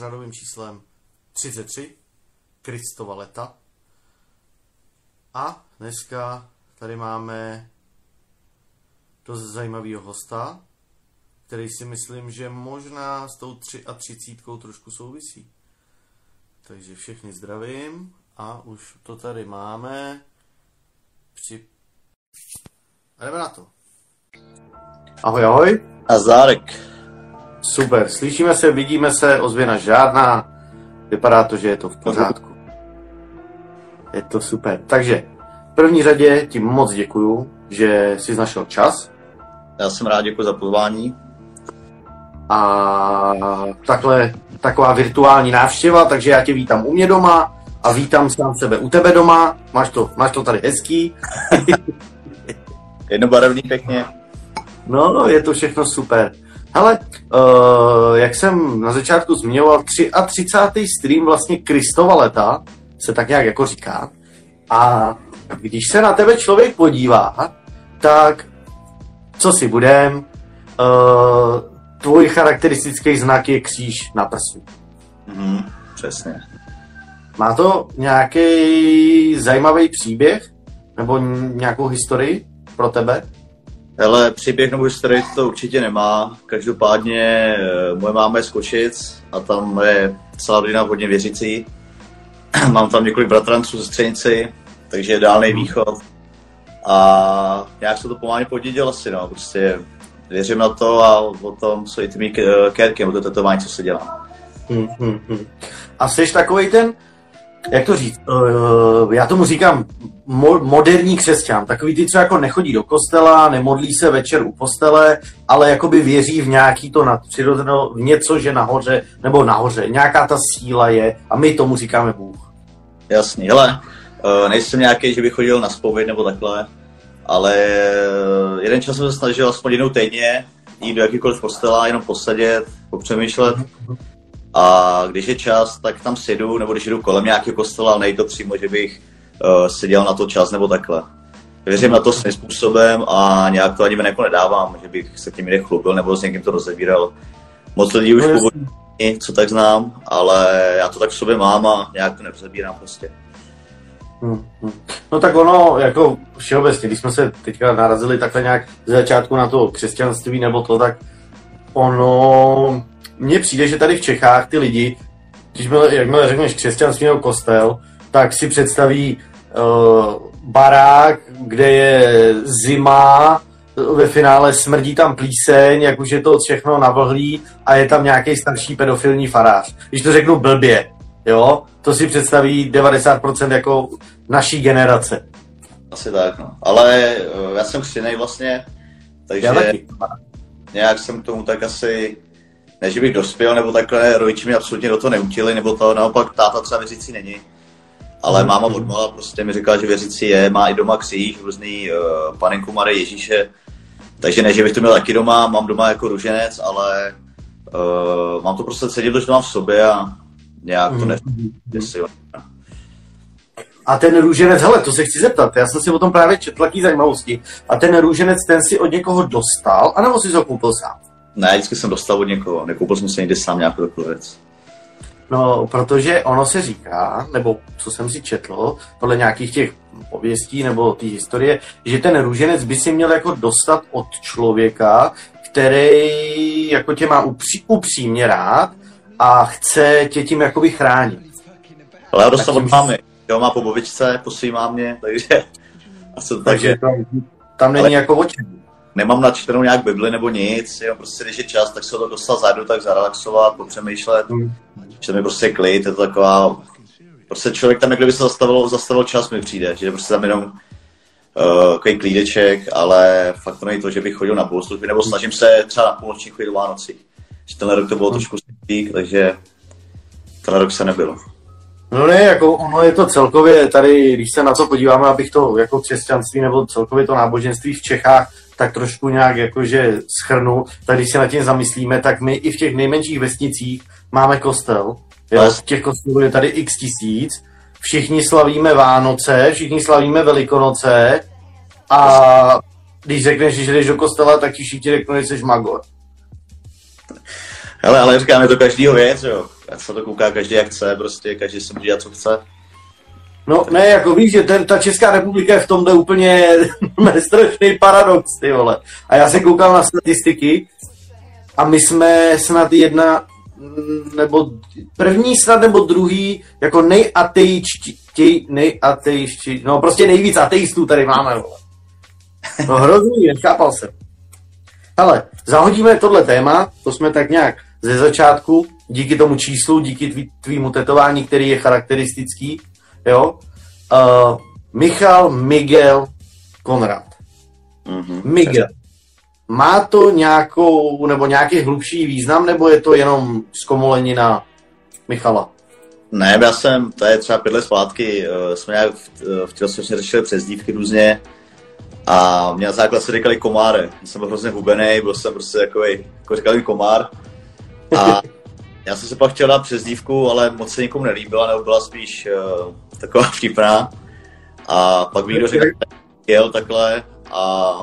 pořadovým číslem 33, Kristova leta. A dneska tady máme dost zajímavého hosta, který si myslím, že možná s tou 33 trošku souvisí. Takže všechny zdravím a už to tady máme. Při... A jdeme na to. Ahoj, ahoj. Zárek. Super, slyšíme se, vidíme se, ozvěna žádná. Vypadá to, že je to v pořádku. Je to super. Takže v první řadě ti moc děkuju, že jsi našel čas. Já jsem rád, děkuji za pozvání. A takhle taková virtuální návštěva, takže já tě vítám u mě doma a vítám sám sebe u tebe doma. Máš to, máš to tady hezký. Jednobarevný pěkně. No, no, je to všechno super. Hele, uh, jak jsem na začátku zmiňoval, 33. stream vlastně Kristova leta, se tak nějak jako říká. A když se na tebe člověk podívá, tak co si budem, uh, tvůj charakteristický znak je kříž na prsu. Mhm, přesně. Má to nějaký zajímavý příběh? Nebo nějakou historii pro tebe? Ale příběh nebo historii to určitě nemá. Každopádně eh, moje máma je z Košic a tam je celá rodina hodně věřící. Mám tam několik bratranců ze Střenici, takže je dálný východ. A nějak se to pomáhně podědil asi, no. Prostě věřím na to a o tom jsou i ty mý kérky, o to tetování, co se dělá. Hmm, hmm, hmm. A jsi takový ten, jak to říct, uh, já tomu říkám mo- moderní křesťan, takový ty, co jako nechodí do kostela, nemodlí se večer u postele, ale jakoby věří v nějaký to nadpřirozeno, v něco, že nahoře, nebo nahoře, nějaká ta síla je a my tomu říkáme Bůh. Jasný, hele, uh, nejsem nějaký, že bych chodil na spověď nebo takhle, ale uh, jeden čas jsem se snažil aspoň jednou týdně jít do jakýkoliv kostela, jenom posadit, popřemýšlet, a když je čas, tak tam sedu, nebo když jdu kolem nějakého kostela, ale nejde to přímo, že bych uh, seděl na to čas nebo takhle. Věřím na to svým způsobem a nějak to ani jako nedávám, že bych se tím někde chlubil nebo s někým to rozebíral. Moc lidí už no, původně, co tak znám, ale já to tak v sobě mám a nějak to nerozebírám prostě. Hmm, hmm. No tak ono, jako všeobecně, když jsme se teďka narazili takhle nějak ze začátku na to křesťanství nebo to, tak ono mně přijde, že tady v Čechách ty lidi, když byl, jakmile řekneš křesťanství nebo kostel, tak si představí uh, barák, kde je zima, ve finále smrdí tam plíseň, jak už je to všechno navlhlý a je tam nějaký starší pedofilní farář. Když to řeknu blbě, jo, to si představí 90% jako naší generace. Asi tak, no. Ale uh, já jsem křtěnej vlastně, takže já taky. nějak jsem k tomu tak asi ne, že bych dospěl, nebo takhle rodiče mi absolutně do toho neutili, nebo to naopak táta třeba věřící není. Ale mm. máma od mala prostě mi říkala, že věřící je, má i doma kříž, různý uh, panenku Marie Ježíše. Takže ne, že bych to měl taky doma, mám doma jako ruženec, ale uh, mám to prostě cítit, že to mám v sobě a nějak to mm. neděsí. A ten růženec, hele, to se chci zeptat, já jsem si o tom právě četl taký zajímavosti. A ten růženec, ten si od někoho dostal, anebo si ho koupil sám? Ne, vždycky jsem dostal od někoho, nekoupil jsem si někdy sám nějakou takovou věc. No, protože ono se říká, nebo co jsem si četl, podle nějakých těch pověstí nebo té historie, že ten růženec by si měl jako dostat od člověka, který jako tě má upří, upřímně rád a chce tě tím jakoby chránit. Ale já dostal od mámy, jo, má po bobičce, po svým mámě, takže... takže, takže tam, tam není ale... jako očem nemám načtenou nějak Bibli nebo nic, jo, prostě když je čas, tak se to dostal zadu, tak zarelaxovat, popřemýšlet, mm. že mi prostě klid, je to taková, prostě člověk tam, jak kdyby se zastavil, zastavil čas, mi přijde, že prostě tam jenom uh, takový klídeček, ale fakt to není to, že bych chodil na bohoslužby, nebo snažím se třeba na půlnoční chodit do Vánocí. Že tenhle rok to bylo mm. trošku stík, takže tenhle rok se nebylo. No ne, jako ono je to celkově tady, když se na to podíváme, abych to jako křesťanství nebo celkově to náboženství v Čechách tak trošku nějak jakože schrnu, tak když se nad tím zamyslíme, tak my i v těch nejmenších vesnicích máme kostel. Jo? Těch kostelů je tady x tisíc. Všichni slavíme Vánoce, všichni slavíme Velikonoce a když řekneš, že jdeš do kostela, tak ti všichni řeknou, že jsi magor. Hele, ale říkáme to každýho věc, jo. Ať se to kouká každý jak chce, prostě každý si může dělat, co chce. No ne, jako víš, že ten, ta Česká republika je v tomhle úplně strašný paradox, ty vole. A já se koukám na statistiky a my jsme snad jedna, mm, nebo první snad, nebo druhý, jako nejateičtí, nejateičtí, no prostě nejvíc ateistů tady máme, vole. No hrozný, nechápal jsem. Ale zahodíme tohle téma, to jsme tak nějak ze začátku, díky tomu číslu, díky tvý, tvýmu tetování, který je charakteristický, jo. Uh, Michal Miguel Konrad. Mm-hmm. Miguel. Má to nějakou, nebo nějaký hlubší význam, nebo je to jenom zkomolenina Michala? Ne, já jsem, to je třeba pět let zpátky, uh, jsme nějak v, uh, v tělocvičně řešili přezdívky různě a mě na základ se říkali komáre. Já jsem byl hrozně hubený, byl jsem prostě takový, jako říkali komár. A já jsem se pak chtěl dát přezdívku, ale moc se nikomu nelíbila, nebo byla spíš uh, taková vtipná. A pak mi někdo řekl, jel takhle a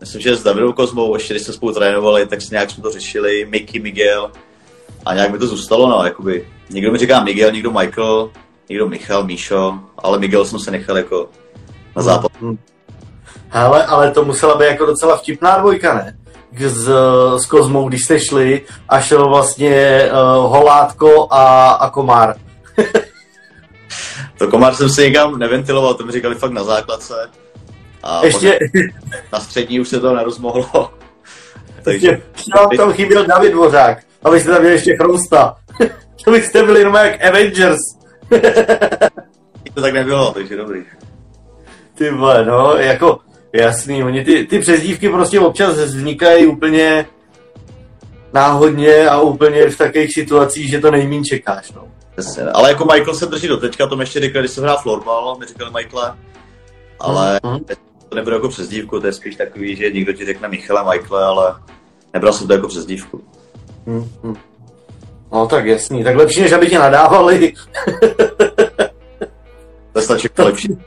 myslím, že s Davidou Kozmou, ještě když jsme spolu trénovali, tak nějak jsme to řešili, Mickey, Miguel a nějak mi to zůstalo, no, jakoby. Někdo mi říká Miguel, někdo Michael, někdo Michal, Míšo, ale Miguel jsem se nechal jako na západ. Hmm. Hele, ale to musela být jako docela vtipná dvojka, ne? S, s Kozmou, když jste šli a šel vlastně uh, Holátko a, a Komár. to Komár jsem si někam neventiloval, to mi říkali fakt na základce. A Ještě... Na střední už se to nerozmohlo. Takže... Ještě vám tam chyběl David Dvořák, abyste tam měli ještě Chrousta. to byste byli jenom jak Avengers. to tak nebylo, takže dobrý. Ty vole, no, jako, jasný, oni ty, ty přezdívky prostě občas vznikají úplně náhodně a úplně v takových situacích, že to nejmín čekáš, no. Jasně, ale jako Michael se drží do teďka, to mi ještě říkali, když jsem hrál florbal, mi říkali Michael, ale mm-hmm. to nebude jako přezdívku, to je spíš takový, že někdo ti řekne Michale, Michael, ale nebral jsem to jako přezdívku. Mm-hmm. No tak jasný, tak lepší, než aby tě nadávali. to stačí lepší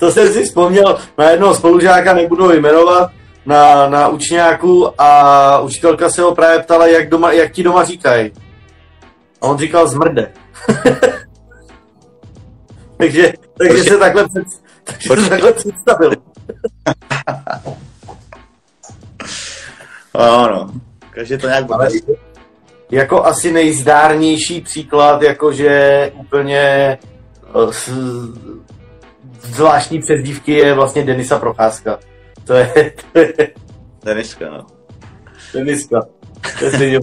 to jsem si vzpomněl na jednoho spolužáka, nebudu jmenovat, na, na učňáku a učitelka se ho právě ptala, jak, doma, jak ti doma říkají. A on říkal zmrde. takže takže se takhle, před, takže se takhle představil. ano, takže to nějak Ale jako asi nejzdárnější příklad, jakože úplně eh, zvláštní přezdívky je vlastně Denisa Procházka. To je... To je... Deniska, no. Deniska. To je stejně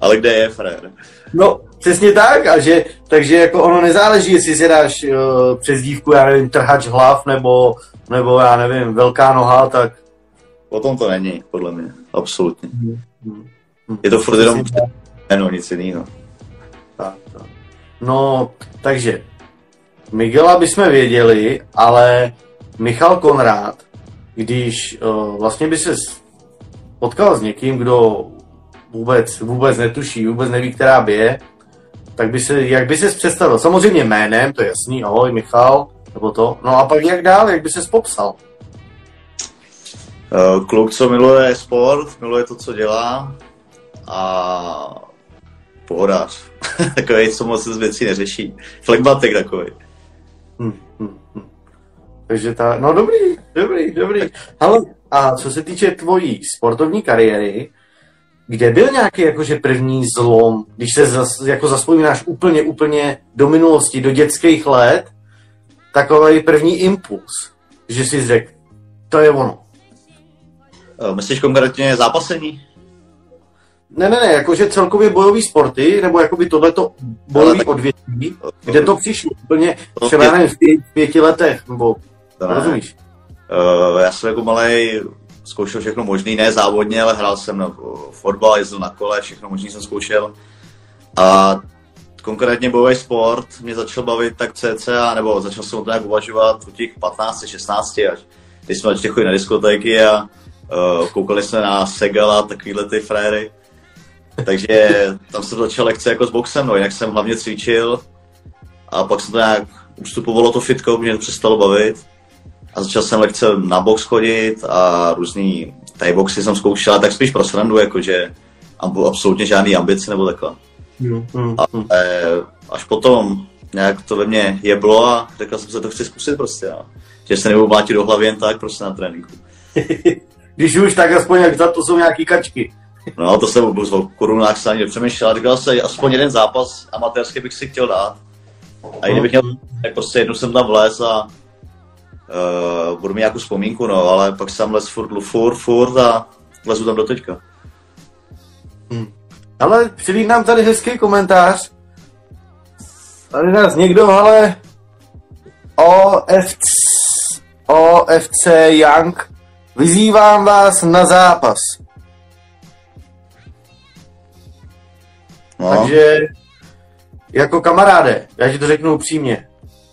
Ale kde je frér? No, přesně tak, a že, takže jako ono nezáleží, jestli si dáš uh, přezdívku, já nevím, trhač hlav, nebo, nebo já nevím, velká noha, tak... O tom to není, podle mě, absolutně. Hmm. Je to furt jenom jméno, nic jiného. Tak, tak. No, takže Miguela bychom věděli, ale Michal Konrád, když uh, vlastně by se potkal s někým, kdo vůbec, vůbec netuší, vůbec neví, která by je, tak by se, jak by se představil? Samozřejmě jménem, to je jasný, ahoj Michal, nebo to. No a pak jak dál, jak by se popsal? Uh, kluk, co miluje sport, miluje to, co dělá a pohodář. takový, co moc z věcí neřeší. Flegmatik takový. Hmm. Takže ta, no dobrý, dobrý, dobrý. Ale a co se týče tvojí sportovní kariéry, kde byl nějaký jakože první zlom, když se zas, jako zaspomínáš úplně, úplně do minulosti, do dětských let, takový první impuls, že si řekl, to je ono. Eh, myslíš konkrétně zápasení? Ne, ne, ne, jakože celkově bojový sporty, nebo jakoby tohleto bojový tak... odvětví, kde to přišlo úplně třeba nevím, v pěti, pěti letech, nebo to ne. rozumíš? Uh, já jsem jako malý zkoušel všechno možný, ne závodně, ale hrál jsem na fotbal, jezdil na kole, všechno možný jsem zkoušel. A konkrétně bojový sport mě začal bavit tak cca, nebo začal jsem o to nějak uvažovat u těch 15, 16, až když jsme začali chodit na diskotéky a uh, koukali jsme na Segala, takovýhle ty fréry. Takže tam jsem začal lekce jako s boxem, no, jinak jsem hlavně cvičil a pak se to nějak ustupovalo to fitko, mě to přestalo bavit. a začal jsem lehce na box chodit a různý tady boxy jsem zkoušel, tak spíš pro srandu, jakože absolutně žádný ambice nebo takhle. Mm, mm, a, e, až potom nějak to ve mně jeblo a řekl jsem se, to chci zkusit prostě. No. Že se nebudu mlátit do hlavy jen tak prostě na tréninku. Když už, tak aspoň jak za to jsou nějaký kačky. No, to jsem vůbec o korunách se ani nepřemýšlel. Říkal jsem, aspoň jeden zápas amatérský bych si chtěl dát. A kdybych měl, tak prostě jednou jsem tam vlez a uh, budu mít nějakou vzpomínku, no, ale pak jsem les furt, furt, furt a lezu tam do teďka. Hmm. Ale přilít nám tady hezký komentář. Tady nás někdo, ale OFC, OFC Young, vyzývám vás na zápas. No. Takže jako kamaráde, já ti to řeknu upřímně,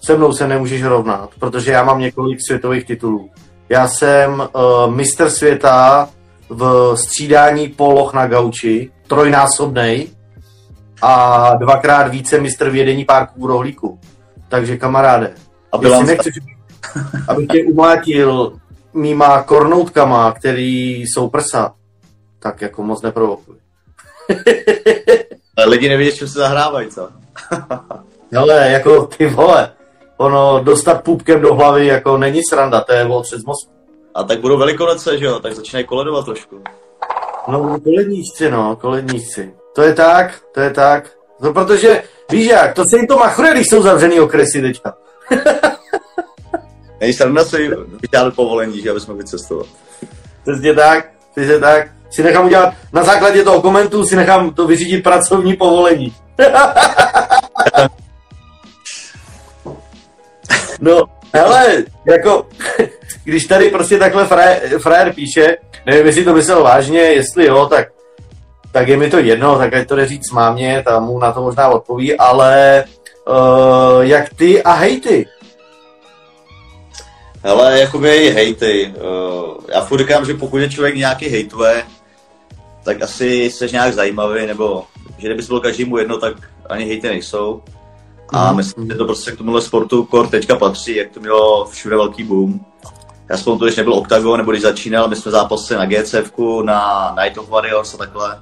se mnou se nemůžeš rovnat, protože já mám několik světových titulů. Já jsem uh, mistr světa v střídání poloh na gauči, trojnásobnej a dvakrát více mistr vědení párků rohlíku. Takže kamaráde, a jestli nechceš, abych tě umlátil mýma kornoutkama, který jsou prsa, tak jako moc neprovokuj. Lidi nevědí, čím se zahrávají, co? Ale jako ty vole, ono dostat půpkem do hlavy jako není sranda, to je přes mozku. A tak budou velikonoce, že jo, tak začínají koledovat trošku. No, koledníčci, no, koledníčci. To je tak, to je tak. No, protože, víš jak, to se jim to machruje, když jsou zavřený okresy teďka. Není sranda si vyžádat povolení, že aby jsme vycestovali. Přesně tak, přesně tak. Si nechám udělat, na základě toho komentu si nechám to vyřídit pracovní povolení. no, hele, jako, když tady prostě takhle frajer, frajer píše, nevím, jestli to myslel vážně, jestli jo, tak, tak je mi to jedno, tak ať to jde říct mámě, tam mu na to možná odpoví, ale uh, jak ty a hejty? Hele, jakoby hejty. Uh, já furt říkám, že pokud je člověk nějaký hejtuje, tak asi jsi nějak zajímavý, nebo že kdyby bylo každému jedno, tak ani hejty nejsou. A mm. myslím, že to prostě k tomuhle sportu kor teďka patří, jak to mělo všude velký boom. Já to, když nebyl Octagon, nebo když začínal, my jsme zápasili na GCF, na Night of Warriors a takhle,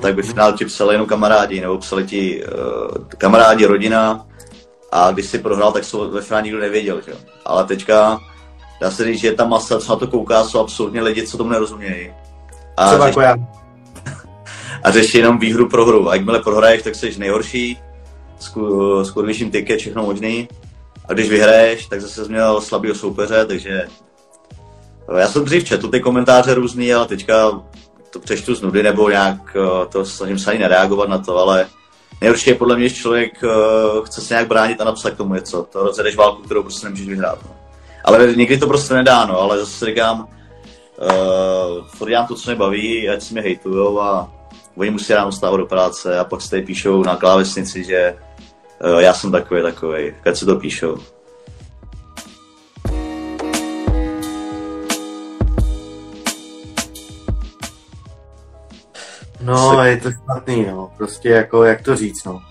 tak by finál ti psali jenom kamarádi, nebo psali ti uh, kamarádi, rodina, a když si prohrál, tak to ve finále nikdo nevěděl, že? Ale teďka dá se říct, že ta masa, co na to kouká, jsou absolutně lidi, co tomu nerozumějí. A Třeba jako já. A řeší jenom výhru pro hru. A jakmile prohraješ, tak jsi nejhorší, s kurviším ticket, všechno možný. A když vyhraješ, tak zase jsi měl slabého soupeře, takže já jsem dřív četl ty komentáře různý, ale teďka to přečtu z nudy, nebo nějak eh, to snažím se ani nereagovat na to, ale nejhorší je podle mě, že člověk uh, chce se nějak bránit a napsat k tomu něco. To rozjedeš válku, kterou prostě nemůžeš vyhrát. No. Ale někdy to prostě nedá, no, ale zase říkám, uh, furt dělám to, co mě baví, ať si mě hejtujou a oni musí ráno stávat do práce a pak se tady píšou na klávesnici, že uh, já jsem takový, takový, ať se to píšou. No, je to špatný, no. Prostě jako, jak to říct, no.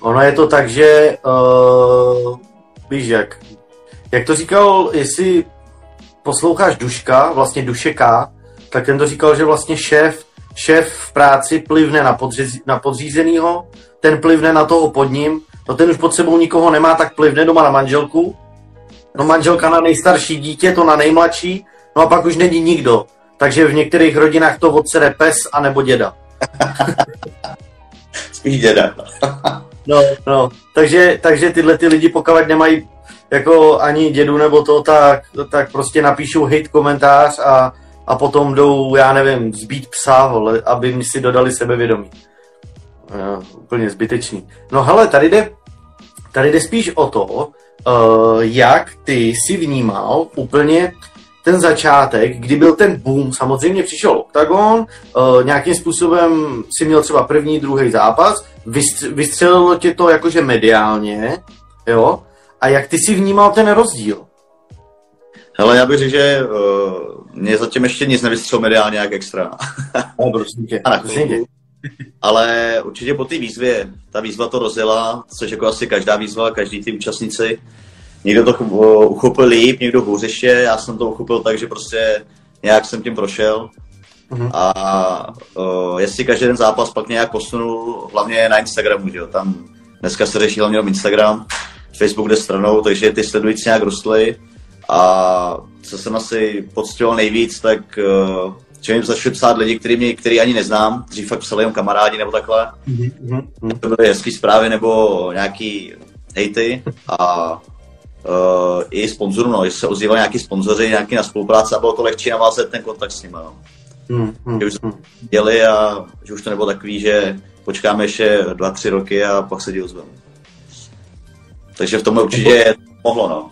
Ono je to tak, že uh, víš jak, jak to říkal, jestli posloucháš Duška, vlastně Dušeka, tak ten to říkal, že vlastně šéf, šéf v práci plivne na, podřiz, na podřízenýho, ten plivne na toho pod ním, no ten už pod sebou nikoho nemá, tak plivne doma na manželku, no manželka na nejstarší dítě, to na nejmladší, no a pak už není nikdo. Takže v některých rodinách to odsede pes anebo děda. Spíš děda. no, no. Takže, takže tyhle ty lidi, pokud nemají jako ani dědu nebo to, tak, tak prostě napíšou hate komentář a, a potom jdou, já nevím, zbít psa, vole, aby mi si dodali sebevědomí. No, úplně zbytečný. No hele, tady jde, tady jde spíš o to, uh, jak ty si vnímal úplně ten začátek, kdy byl ten boom, samozřejmě přišel OKTAGON, uh, nějakým způsobem si měl třeba první, druhý zápas, vystřelilo tě to jakože mediálně, jo, a jak ty si vnímal ten rozdíl? Hele, já bych řekl, že uh, mě zatím ještě nic nevystřelilo mediálně jak extra. no, prosím tě, prosím tě. Ale určitě po té výzvě, ta výzva to rozjela, což jako asi každá výzva, každý ty účastníci, někdo to uh, uchopil líp, někdo hůř ještě, já jsem to uchopil tak, že prostě nějak jsem tím prošel. Mm-hmm. A uh, jestli každý den zápas pak nějak posunul, hlavně na Instagramu, že jo, tam dneska se řeší hlavně Instagram, Facebook jde stranou, takže ty sledující nějak rostly a co jsem asi pocitoval nejvíc, tak uh, že mi začali psát lidi, který, mě, který ani neznám, dřív fakt psali jen kamarádi nebo takhle. Mm-hmm. To byly hezký zprávy nebo nějaký hejty a uh, i sponzorů, no, že se ozývali nějaký sponzoři, nějaký na spolupráci a bylo to lehčí navázat ten kontakt s nimi. No. Mm-hmm. Že už jsme děli a že už to nebylo takový, že počkáme ještě dva, tři roky a pak se díl Takže v tomhle určitě mohlo, no.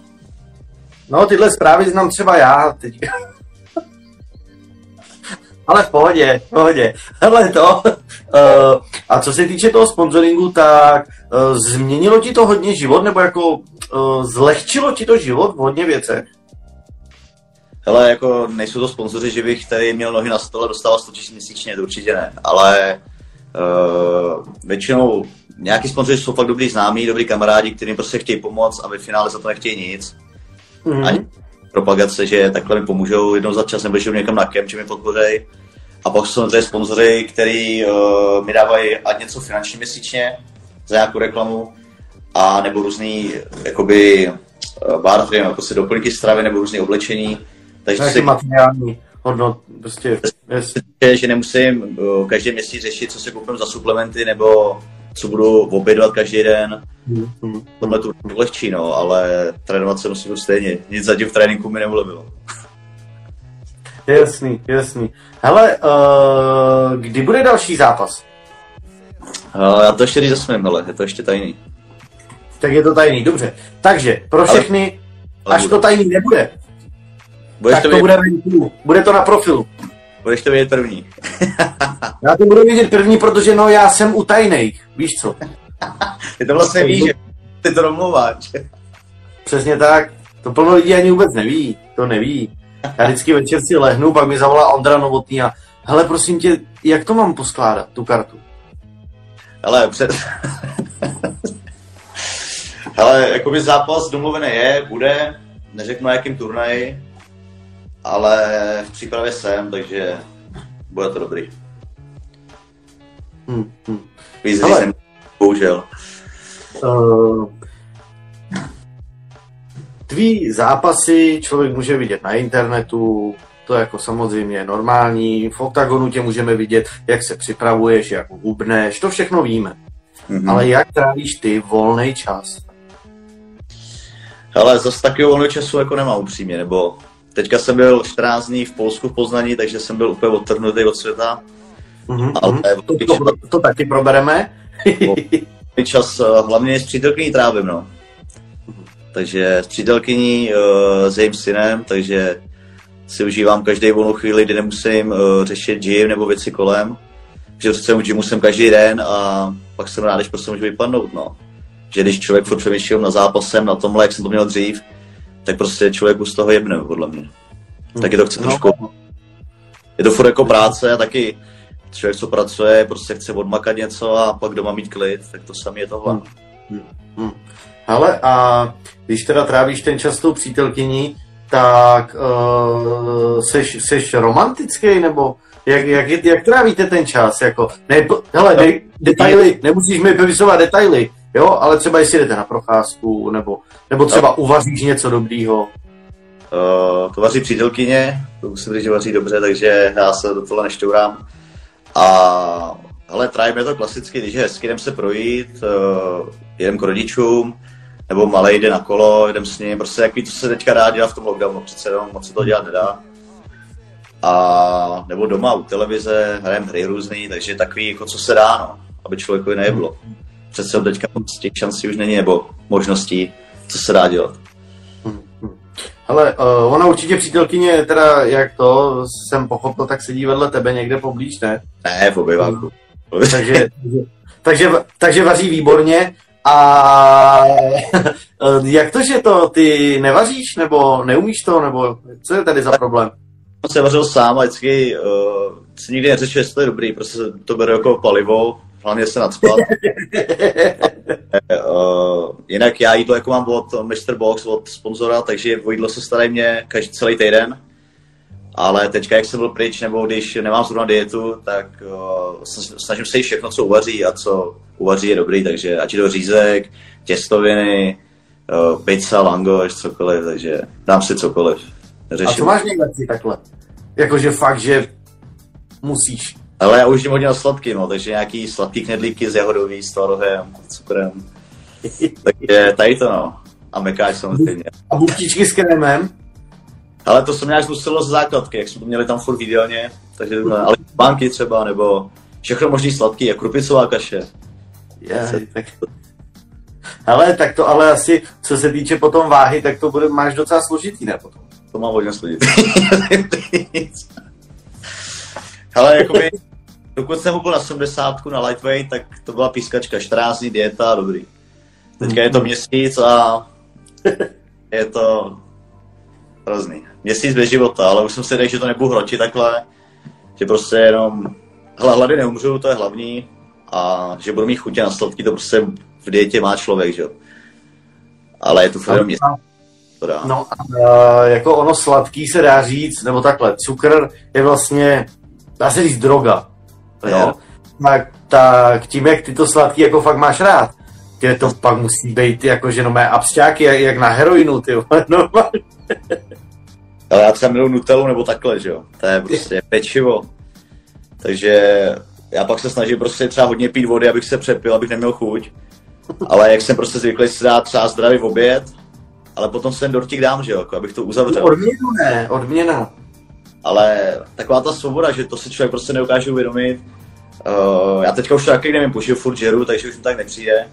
No, tyhle zprávy znám třeba já teď. Ale v pohodě, v pohodě. Hele to. Uh, a co se týče toho sponsoringu, tak uh, změnilo ti to hodně život, nebo jako uh, zlehčilo ti to život v hodně věcech? Hele, jako nejsou to sponzoři, že bych tady měl nohy na stole, dostával 100 000 měsíčně, to určitě ne. Ale uh, většinou nějaký sponzoři jsou fakt dobrý známí, dobrý kamarádi, kteří prostě chtějí pomoct a ve finále za to nechtějí nic. Mm-hmm. Ani propagace, že takhle mi pomůžou jednou za čas, nebo že někam na kem, že mi podpořej. A pak jsou tady sponzory, který uh, mi dávají ať něco finančně měsíčně za nějakou reklamu, a nebo různý jakoby uh, bartery, jako si doplňky stravy nebo různé oblečení. Takže si... materiální hodnot, prostě. Yes. Že nemusím uh, každý měsíc řešit, co si koupím za suplementy, nebo co budu obědvat každý den. Mm-hmm. Tohle to lehčí, no, ale trénovat se musím stejně. Nic zatím v tréninku mi neulevilo. Jasný, jasný. Hele, uh, kdy bude další zápas? Uh, já to ještě říct zasmím, ale je to ještě tajný. Tak je to tajný, dobře. Takže pro všechny, ale, až to tajný nebude, Budeš tak to, to bude venku. Bude to na profilu. Budeš to vědět první. já to budu vědět první, protože no já jsem u tajných. Víš co? Ty to vlastně víš, že ty to domluváš. Přesně tak. To plno lidí ani vůbec neví. To neví. Já vždycky večer si lehnu, pak mi zavolá Ondra Novotný a hele, prosím tě, jak to mám poskládat, tu kartu? Hele, před... hele, jakoby zápas domluvený je, bude, neřeknu jakým turnaji, ale v přípravě jsem, takže bude to dobrý. Hmm, hmm. Víc jsem, bohužel. Uh, tvý zápasy člověk může vidět na internetu, to je jako samozřejmě normální. V oktagonu tě můžeme vidět, jak se připravuješ, jak hubneš, to všechno víme. Mm-hmm. Ale jak trávíš ty volný čas? Ale zase taky volného času jako nemám upřímně, nebo teďka jsem byl 14 dní v Polsku v Poznaní, takže jsem byl úplně odtrhnutý od světa. Mm-hmm. Ale to, to, to, to taky probereme. čas eh, hlavně s přítelkyní trávím, no. Takže s přítelkyní, uh, s jejím synem, takže si užívám každý volnou chvíli, kdy nemusím uh, řešit gym nebo věci kolem. Že přece u gymu jsem každý den a pak jsem rád, když prostě můžu vypadnout, no. Že když člověk furt přemýšlel na zápasem, na tomhle, jak jsem to měl dřív, tak prostě člověku z toho jebne, podle mě. Hmm. Taky to chce no. trošku... Je to furt jako práce a taky člověk, co pracuje, prostě chce odmakat něco a pak doma mít klid, tak to samé je tohle. Hmm. Hmm. Ale a když teda trávíš ten čas tou přítelkyní, tak uh, seš, seš romantický, nebo jak, jak, jak trávíte ten čas? Jako, ne, hele, ne, detaily, nemusíš mi vypisovat detaily, jo, ale třeba jestli jdete na procházku, nebo, nebo třeba uvaříš něco dobrýho. Uh, to vaří přítelkyně, to musím říct, že vaří dobře, takže já se do toho nešťourám. A ale trávíme to klasicky, když je hezky, jdem se projít, uh, jedem k rodičům, nebo malý jde na kolo, jdem s ním, prostě jaký to se teďka dá dělat v tom lockdownu, přece jenom moc se to dělat nedá. A nebo doma u televize, hrajeme hry různý, takže takový, jako co se dá, no, aby člověkovi nejeblo. Přece teďka těch šancí už není, nebo možností, co se dá dělat. Ale uh, ona určitě přítelkyně, teda jak to jsem pochopil, tak sedí vedle tebe někde poblíž, ne? Ne, v obyváku. takže, takže, takže vaří výborně. A jak to, že to ty nevaříš, nebo neumíš to, nebo co je tady za problém? jsem vařil sám a vždycky uh, si nikdy neřešil, jestli to je dobrý, prostě to beru jako palivo, hlavně se nadspat. uh, jinak já jídlo jako mám od Mr. Box, od sponzora, takže o jídlo se starají mě každý celý týden. Ale teďka, jak jsem byl pryč, nebo když nemám zrovna dietu, tak uh, snažím se jíst všechno, co uvaří a co uvaří je dobrý, takže ať je to řízek, těstoviny, uh, pizza, langoš, cokoliv, takže dám si cokoliv. Neřeším. A co máš nejlepší takhle? Jakože fakt, že musíš. Ale já už jim hodně sladký, no, takže nějaký sladký knedlíky s jahodový, s tvarohem, cukrem. takže tady to, no. A mekáč samozřejmě. A buchtičky s krémem? Ale to jsem nějak zkusilo z základky, jak jsme to měli tam furt výdelně, takže ale banky třeba, nebo všechno možný sladký, jako krupicová kaše. Je, tak to... Ale tak to ale asi, co se týče potom váhy, tak to bude, máš docela složitý, ne potom? To mám hodně složitý. Ale jakoby, dokud jsem byl na 70 na lightweight, tak to byla pískačka, 14 dní dieta, dobrý. Teďka je to měsíc a je to hrozný. Měsíc bez života, ale už jsem si řekl, že to nebudu hrotit takhle, že prostě jenom hlady neumřu, to je hlavní, a že budu mít chutě na sladký, to prostě v dietě má člověk, že jo. Ale je to fakt měsíc. No a jako ono sladký se dá říct, nebo takhle, cukr je vlastně dá se říct droga. Jo? Tak, tak tím, jak ty to sladký jako fakt máš rád, ty to pak musí být jako, že no mé absťáky, jak, jak na heroinu, ty normálně. Ale já třeba miluji Nutellu nebo takhle, že jo. To je prostě pečivo. Takže já pak se snažím prostě třeba hodně pít vody, abych se přepil, abych neměl chuť. Ale jak jsem prostě zvyklý si dát třeba zdravý oběd, ale potom se ten dortík dám, že jo, jako abych to uzavřel. Odměnu ne, odměna ale taková ta svoboda, že to si člověk prostě neukáže uvědomit. Uh, já teďka už to taky nevím, požiju furt žeru, takže už mi tak nepřijde.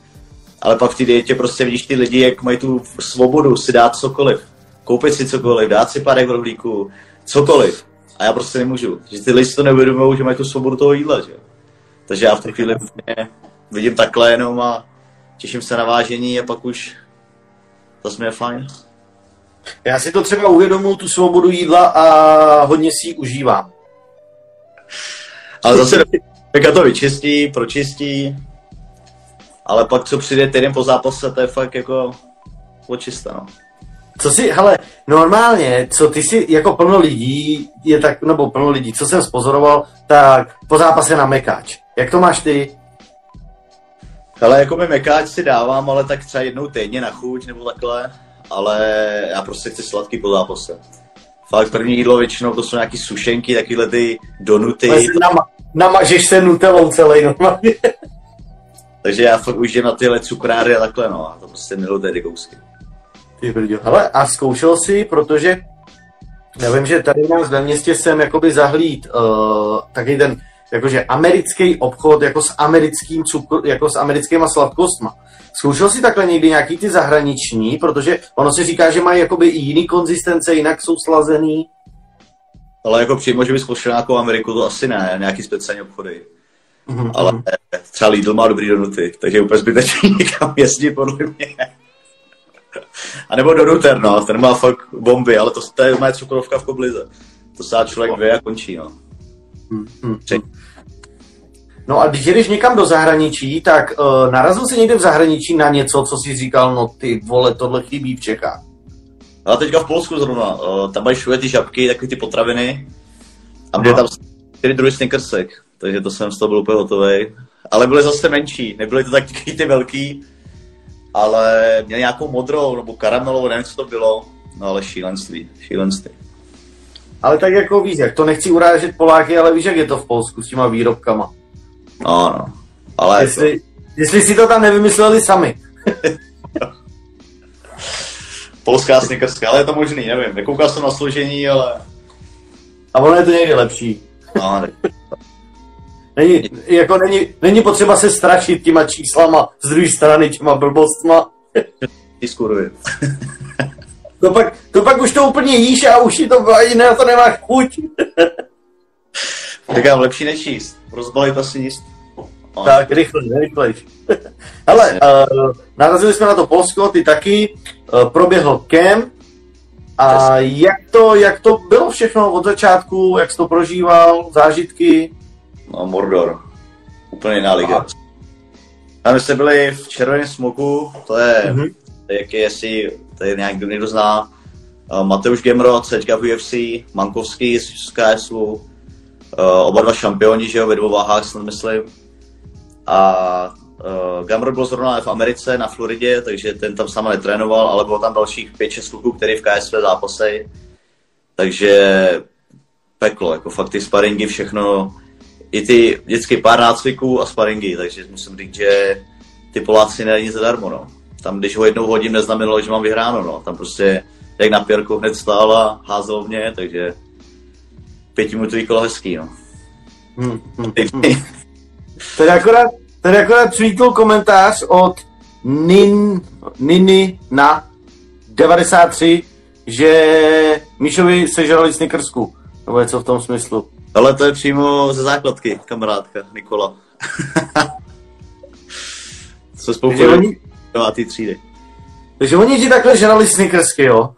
Ale pak v té dietě prostě vidíš ty lidi, jak mají tu svobodu si dát cokoliv. Koupit si cokoliv, dát si párek v rohlíku, cokoliv. A já prostě nemůžu. Že ty lidi si to neuvědomují, že mají tu svobodu toho jídla, že? Takže já v té chvíli vidím takhle jenom a těším se na vážení a pak už to je fajn. Já si to třeba uvědomuji, tu svobodu jídla a hodně si ji užívám. Ale zase Peka to vyčistí, pročistí, ale pak co přijde týden po zápase, to je fakt jako očista, no. Co si, hele, normálně, co ty si, jako plno lidí, je tak, nebo plno lidí, co jsem spozoroval, tak po zápase na mekáč. Jak to máš ty? Ale jako mi mekáč si dávám, ale tak třeba jednou týdně na chuť nebo takhle ale já prostě chci sladký po zápase. Fakt první jídlo většinou to jsou nějaký sušenky, takovéhle ty donuty. Nama, namažeš se nutelou celý normálně. Takže já fakt už jdem na tyhle cukráry a takhle, no. A to prostě miluji ty kousky. Ty brďo. Hele, a zkoušel si, protože já vím, že tady u nás ve městě jsem jakoby zahlíd uh, taky ten jakože americký obchod jako s americkým cukr, jako s americkýma sladkostma. Zkoušel si takhle někdy nějaký ty zahraniční, protože ono se říká, že mají jakoby i jiný konzistence, jinak jsou slazený. Ale jako přímo, že by zkoušel nějakou Ameriku, to asi ne, nějaký speciální obchody. Mm-hmm. Ale třeba Lidl má dobrý donuty, takže je úplně zbytečný někam jezdit podle mě. A nebo do Ruter, no, ten má fakt bomby, ale to, to je moje cukrovka v koblize. To se člověk vy a končí, no. Mm-hmm. No a když jdeš někam do zahraničí, tak uh, narazil jsi někde v zahraničí na něco, co jsi říkal, no ty vole, tohle chybí v Čechách. A teďka v Polsku zrovna, uh, tam mají všude ty žabky, takové ty potraviny. A mě no. tam čtyři druhý snickersek, takže to jsem z toho byl úplně hotový. Ale byly zase menší, nebyly to tak ty velký, ale měli nějakou modrou nebo karamelovou, nevím, co to bylo. No ale šílenství, šílenství. Ale tak jako víš, jak to nechci urážet Poláky, ale víš, jak je to v Polsku s těma výrobkama. No, no. Ale jestli, to... jestli si to tam nevymysleli sami. Polská snickerská, ale je to možný, nevím. Nekoukal jsem na složení, ale... A ono je to někdy lepší. No, ne. Není, jako není, není potřeba se strašit těma číslama z druhé strany, těma blbostma. Diskuruje. to, pak, to pak už to úplně jíš a už to na to nemáš chuť. Říkám, lepší nečíst. Rozbalit asi jíst. No. Tak, rychle, rychle. Hele, uh, narazili jsme na to Polsko, ty taky, uh, proběhl kem. A jak to, jak to bylo všechno od začátku, jak jsi to prožíval, zážitky? No, Mordor. Úplně jiná liga. A my jsme byli v Červeném smoku, to je, mm-hmm. jak je, jestli to je nějak někdo zná, uh, Mateuš Gemro, teďka v UFC, Mankovský z KSU, uh, oba dva šampioni, že jo, ve dvou váhách snad myslím. A uh, Gamro byl zrovna v Americe, na Floridě, takže ten tam sama netrénoval, ale bylo tam dalších 5-6 kluků, který v KSV zápasej. Takže peklo, jako fakt ty sparingy, všechno, i ty vždycky pár nácviků a sparingy, takže musím říct, že ty Poláci není zadarmo, no. Tam, když ho jednou hodím, neznamenalo, že mám vyhráno, no. Tam prostě, jak na pěrku hned stál a házel mě, takže pětiminutový kolo hezký, no. Hmm, hmm, hmm. Tady akorát, tady akorát přivítl komentář od Nin, Niny na 93, že Míšovi sežrali snickersku. Nebo něco v tom smyslu. Ale to je přímo ze základky, kamarádka Nikola. Co spolu oni... třídy. Takže oni ti takhle žrali snickersky, jo?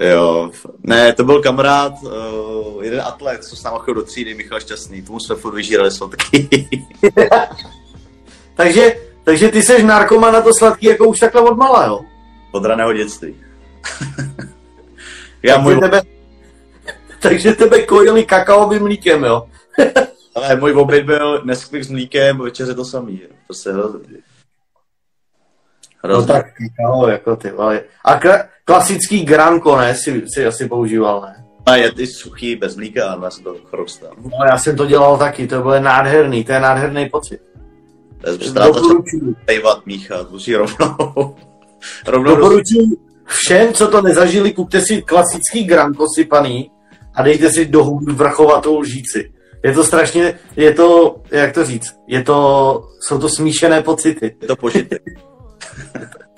Jo, ne, to byl kamarád, uh, jeden atlet, co s náma chodil do třídy, Michal Šťastný, tomu jsme furt vyžírali sladký. takže, takže ty seš narkoman na to sladký jako už takhle od mala, jo? Od raného dětství. Já můj... tebe, takže tebe kojili kakaovým mlíkem, jo? Ale můj oběd byl Nesquik s mlíkem, večeře to samý. Prostě hrozný. No tak kakao, jako ty vole. A k- klasický granko, ne, si, si asi používal, ne? A je ty suchý, bez mlíka, ale já jsem to chrostal. No, já jsem to dělal taky, to bylo nádherný, to je nádherný pocit. Ztráta času, míchat, musí rovnou. rovnou Doporučuji všem, co to nezažili, kupte si klasický granko sypaný, a dejte si do huby vrchovatou lžíci. Je to strašně, je to, jak to říct, je to, jsou to smíšené pocity. Je to požitek.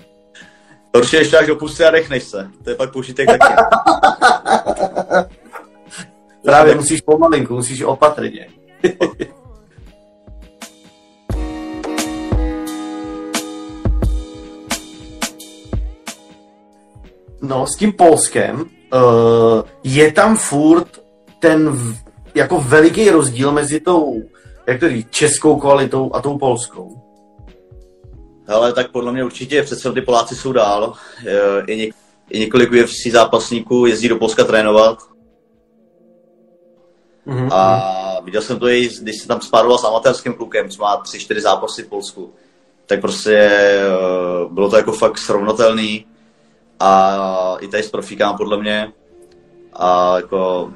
určitě ještě až do pusty a dechneš se. To je pak požitek taky. Právě musíš pomalinku, musíš opatrně. no, s tím Polskem, uh, je tam furt ten v, jako veliký rozdíl mezi tou, jak to říct, českou kvalitou a tou polskou? Ale tak podle mě určitě přece ty Poláci jsou dál. I, něk, i několik UFC zápasníků jezdí do Polska trénovat. Mm-hmm. A viděl jsem to i, když se tam spároval s amatérským klukem, co má 3-4 zápasy v Polsku. Tak prostě eh, bylo to jako fakt srovnatelný a i tady s profíkám podle mě. A jako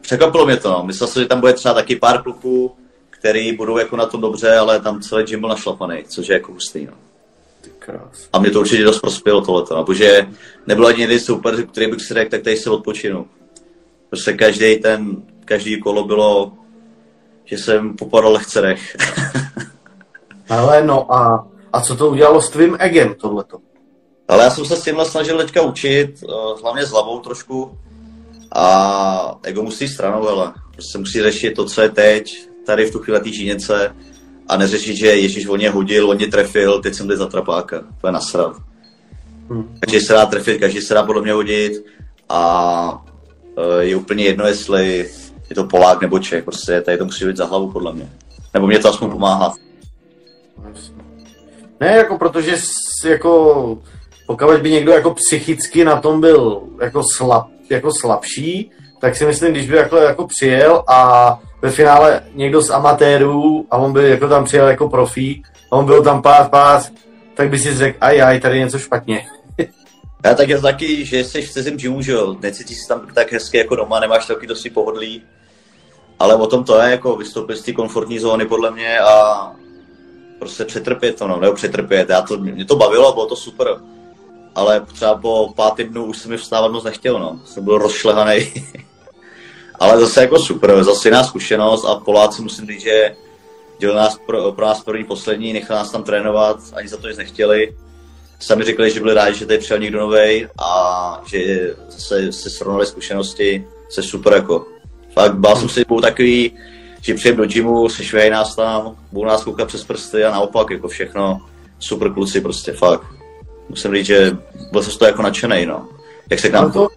překvapilo mě to, no. Myslel jsem, že tam bude třeba taky pár kluků, který budou jako na tom dobře, ale tam celý gym byl našlapaný, což je jako hustý, no. A mě to určitě dost prospělo tohleto, no, protože nebylo ani jeden super, který bych si řekl, tak tady se odpočinu. Prostě každý ten, každý kolo bylo, že jsem popadal lehce Ale no a, a co to udělalo s tvým egem tohleto? Ale já jsem se s tímhle snažil teďka učit, eh, hlavně s hlavou trošku. A ego musí stranou, ale prostě musí řešit to, co je teď, tady v tu chvíli té a neřešit, že Ježíš on je hodil, on je trefil, teď jsem jde za trapáka. To je nasrat. Hmm. Každý se dá trefit, každý se dá podle mě hodit a eh, je úplně jedno, jestli je to Polák nebo Čech, prostě tady to musí být za hlavu podle mě. Nebo mě to aspoň pomáhá. Ne, jako protože jako pokud by někdo jako psychicky na tom byl jako, slab, jako slabší, tak si myslím, když by jako, jako přijel a ve finále někdo z amatérů a on by jako tam přijel jako profík a on byl tam pár pár, tak by si řekl, aj, aj, tady něco špatně. Já tak je to taky, že jsi v cizím gymu, že jo, necítíš se tam tak hezky jako doma, nemáš taky dosti pohodlí, ale o tom to je, jako vystoupit z té komfortní zóny podle mě a prostě přetrpět to, no, nebo přetrpět, já to, mě to bavilo, bylo to super, ale třeba po pátý dnu už se mi vstávat moc nechtěl, no. Jsem byl rozšlehaný. ale zase jako super, zase jiná zkušenost a Poláci musím říct, že dělali nás pro, pro nás první poslední, nechali nás tam trénovat, ani za to nic nechtěli. Sami řekli, že byli rádi, že tady přijel někdo nový a že se, se srovnali zkušenosti, se super jako. Fakt bál jsem si, takový, že přijem do gymu, sešvějí nás tam, budou nás koukat přes prsty a naopak jako všechno super kluci prostě fakt musím říct, že byl jsem z toho jako nadšený, no. Jak se k nám... No to,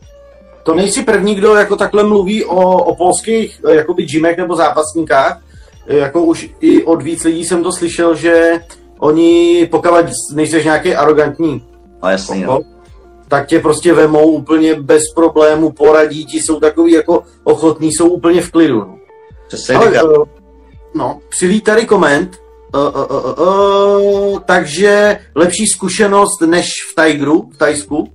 to nejsi první, kdo jako takhle mluví o, o polských eh, jakoby gymech nebo zápasníkách. Eh, jako už i od víc lidí jsem to slyšel, že oni, pokud nejseš nějaký arrogantní No jasný, no. tak tě prostě vemou úplně bez problému, poradí ti, jsou takový jako ochotní, jsou úplně v klidu. No. Přesně Ale, uh, no, přilí tady koment, uh, uh, uh, uh, takže lepší zkušenost než v Tigru, v Tajsku.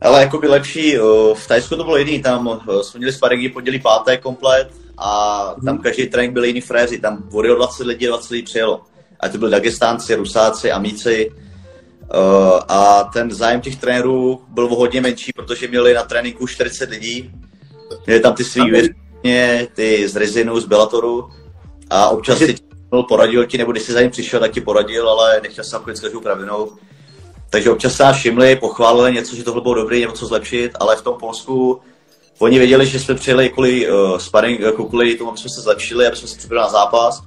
Ale jako by lepší, uh, v Tajsku to bylo jiný, tam uh, jsme měli sparingy pondělí pátek komplet a tam každý trénink byl jiný frézy, tam vody o 20 lidí, 20 lidí přijelo. A to byli Dagestánci, Rusáci, Amíci. Uh, a ten zájem těch trenérů byl o hodně menší, protože měli na tréninku 40 lidí. Měli tam ty svý věřně, ty z Rezinu, z Bellatoru. A občas si poradil ti, nebo když jsi za ním přišel, tak ti poradil, ale nechtěl jsem s každou pravinou. Takže občas se nás všimli, pochválili něco, že tohle bylo dobré, nebo co zlepšit, ale v tom Polsku oni věděli, že jsme přijeli kvůli uh, sparring, jako kvůli tomu, aby jsme se zlepšili, aby jsme se připravili na zápas.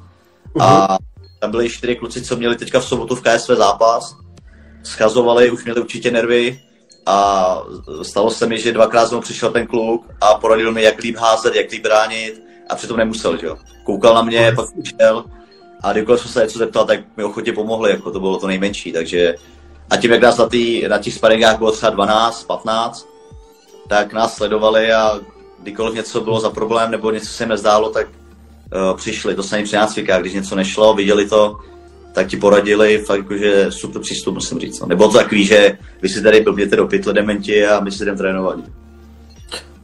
Uh-huh. A tam byli čtyři kluci, co měli teďka v sobotu v KSV zápas. Schazovali, už měli určitě nervy a stalo se mi, že dvakrát znovu přišel ten kluk a poradil mi, jak líp házet, jak líp bránit a přitom nemusel, že jo. Koukal na mě, pak přišel a kdykoliv jsem se něco zeptal, tak mi ochotně pomohli, jako to bylo to nejmenší, takže a tím, jak nás na, tý, na těch sparingách bylo třeba 12, 15, tak nás sledovali a kdykoliv něco bylo za problém nebo něco se jim nezdálo, tak uh, přišli, to samé při nácvikách, když něco nešlo, viděli to, tak ti poradili, fakt jakože super přístup, musím říct. No. Nebo to takový, že vy si tady blběte do pytle dementi a my si jdem trénovat.